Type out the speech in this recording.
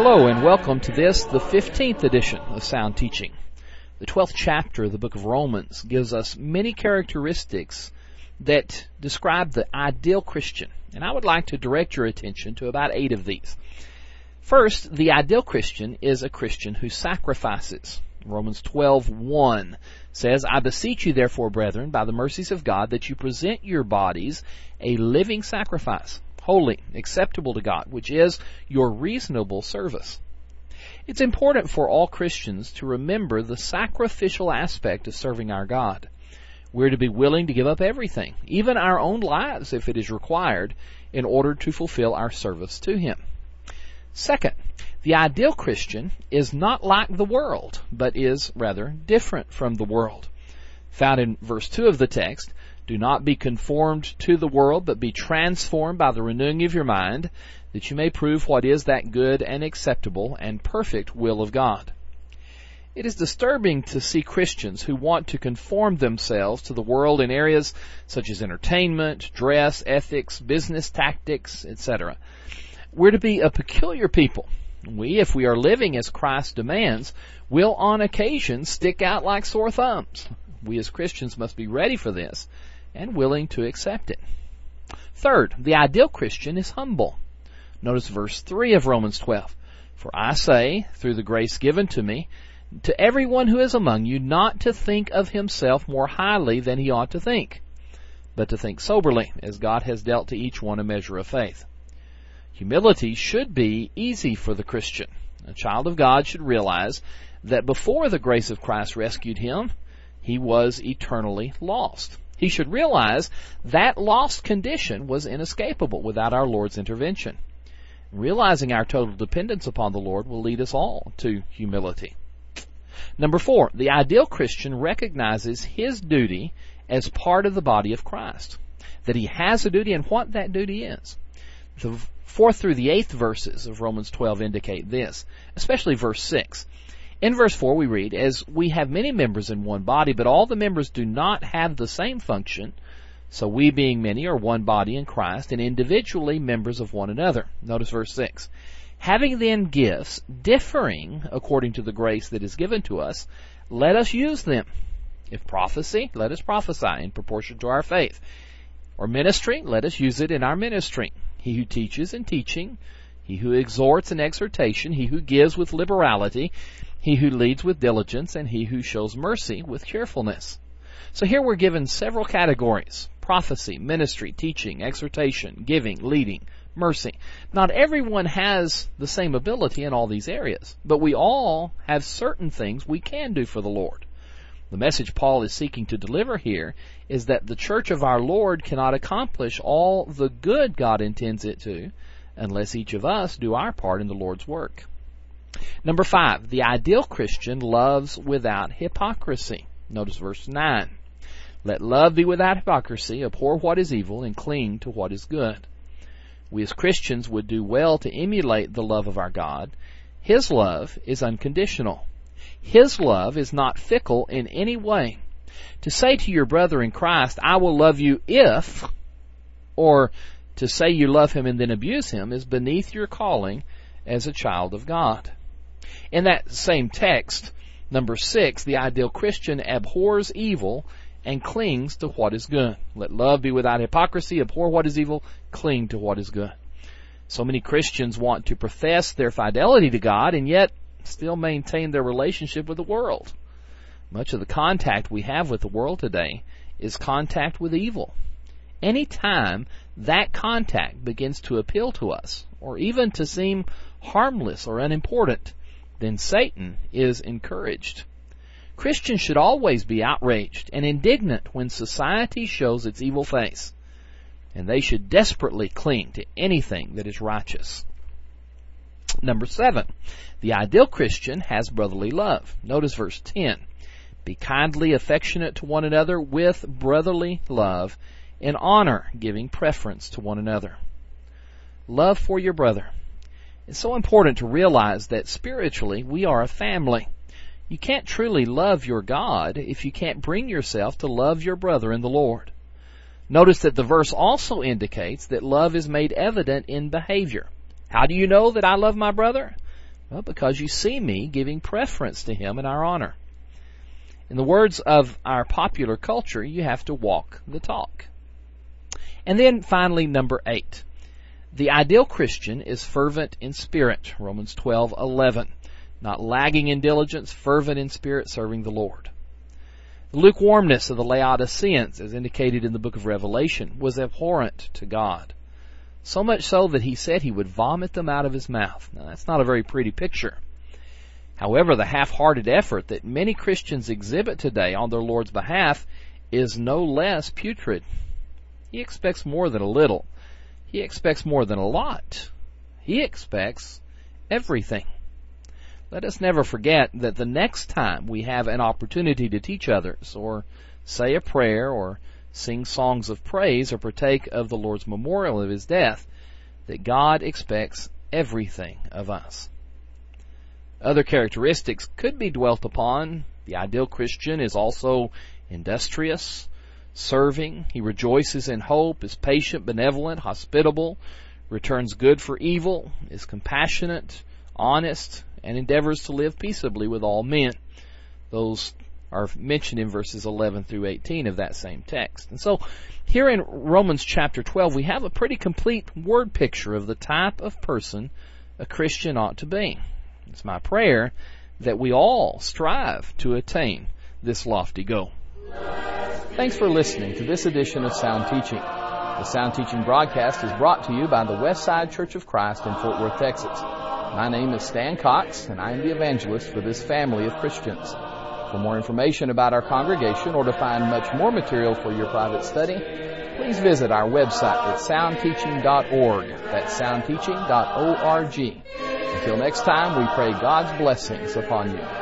Hello and welcome to this, the 15th edition of Sound Teaching. The 12th chapter of the book of Romans gives us many characteristics that describe the ideal Christian. And I would like to direct your attention to about eight of these. First, the ideal Christian is a Christian who sacrifices. Romans 12:1 says, "I beseech you therefore, brethren, by the mercies of God, that you present your bodies a living sacrifice, holy, acceptable to God, which is your reasonable service." It's important for all Christians to remember the sacrificial aspect of serving our God. We're to be willing to give up everything, even our own lives if it is required, in order to fulfill our service to Him. Second, the ideal Christian is not like the world, but is rather different from the world. Found in verse 2 of the text, do not be conformed to the world, but be transformed by the renewing of your mind, that you may prove what is that good and acceptable and perfect will of God. It is disturbing to see Christians who want to conform themselves to the world in areas such as entertainment, dress, ethics, business tactics, etc. We're to be a peculiar people. We, if we are living as Christ demands, will on occasion stick out like sore thumbs. We as Christians must be ready for this and willing to accept it. Third, the ideal Christian is humble. Notice verse 3 of Romans 12. For I say, through the grace given to me, to everyone who is among you not to think of himself more highly than he ought to think, but to think soberly, as God has dealt to each one a measure of faith. Humility should be easy for the Christian. A child of God should realize that before the grace of Christ rescued him, he was eternally lost. He should realize that lost condition was inescapable without our Lord's intervention. Realizing our total dependence upon the Lord will lead us all to humility. Number four, the ideal Christian recognizes his duty as part of the body of Christ. That he has a duty and what that duty is. The fourth through the eighth verses of Romans 12 indicate this, especially verse 6. In verse 4 we read, As we have many members in one body, but all the members do not have the same function, so we being many are one body in Christ, and individually members of one another. Notice verse 6. Having then gifts differing according to the grace that is given to us, let us use them. If prophecy, let us prophesy in proportion to our faith. Or ministry, let us use it in our ministry he who teaches in teaching, he who exhorts in exhortation, he who gives with liberality, he who leads with diligence, and he who shows mercy with cheerfulness. So here we're given several categories. Prophecy, ministry, teaching, exhortation, giving, leading, mercy. Not everyone has the same ability in all these areas, but we all have certain things we can do for the Lord. The message Paul is seeking to deliver here is that the church of our Lord cannot accomplish all the good God intends it to unless each of us do our part in the Lord's work. Number five, the ideal Christian loves without hypocrisy. Notice verse 9. Let love be without hypocrisy, abhor what is evil, and cling to what is good. We as Christians would do well to emulate the love of our God. His love is unconditional. His love is not fickle in any way. To say to your brother in Christ, I will love you if, or to say you love him and then abuse him is beneath your calling as a child of God. In that same text, number six, the ideal Christian abhors evil and clings to what is good. Let love be without hypocrisy, abhor what is evil, cling to what is good. So many Christians want to profess their fidelity to God and yet still maintain their relationship with the world. Much of the contact we have with the world today is contact with evil. Any time that contact begins to appeal to us, or even to seem harmless or unimportant, then Satan is encouraged. Christians should always be outraged and indignant when society shows its evil face, and they should desperately cling to anything that is righteous. Number seven, the ideal Christian has brotherly love. Notice verse 10. Be kindly affectionate to one another with brotherly love, in honor, giving preference to one another. Love for your brother. It's so important to realize that spiritually we are a family. You can't truly love your God if you can't bring yourself to love your brother in the Lord. Notice that the verse also indicates that love is made evident in behavior. How do you know that I love my brother? Well, because you see me giving preference to him in our honor. In the words of our popular culture, you have to walk the talk. And then finally, number eight. The ideal Christian is fervent in spirit, Romans 12:11. Not lagging in diligence, fervent in spirit, serving the Lord. The lukewarmness of the Laodiceans, as indicated in the book of Revelation, was abhorrent to God. So much so that he said he would vomit them out of his mouth. Now that's not a very pretty picture. However, the half-hearted effort that many Christians exhibit today on their Lord's behalf is no less putrid. He expects more than a little. He expects more than a lot. He expects everything. Let us never forget that the next time we have an opportunity to teach others, or say a prayer, or sing songs of praise, or partake of the Lord's memorial of His death, that God expects everything of us. Other characteristics could be dwelt upon. The ideal Christian is also industrious, serving. He rejoices in hope, is patient, benevolent, hospitable, returns good for evil, is compassionate, honest, and endeavors to live peaceably with all men. Those are mentioned in verses 11 through 18 of that same text. And so, here in Romans chapter 12, we have a pretty complete word picture of the type of person a Christian ought to be. It's my prayer that we all strive to attain this lofty goal. Thanks for listening to this edition of Sound Teaching. The Sound Teaching broadcast is brought to you by the Westside Church of Christ in Fort Worth, Texas. My name is Stan Cox, and I am the evangelist for this family of Christians. For more information about our congregation or to find much more material for your private study, please visit our website at soundteaching.org. That's soundteaching.org. Until next time, we pray God's blessings upon you.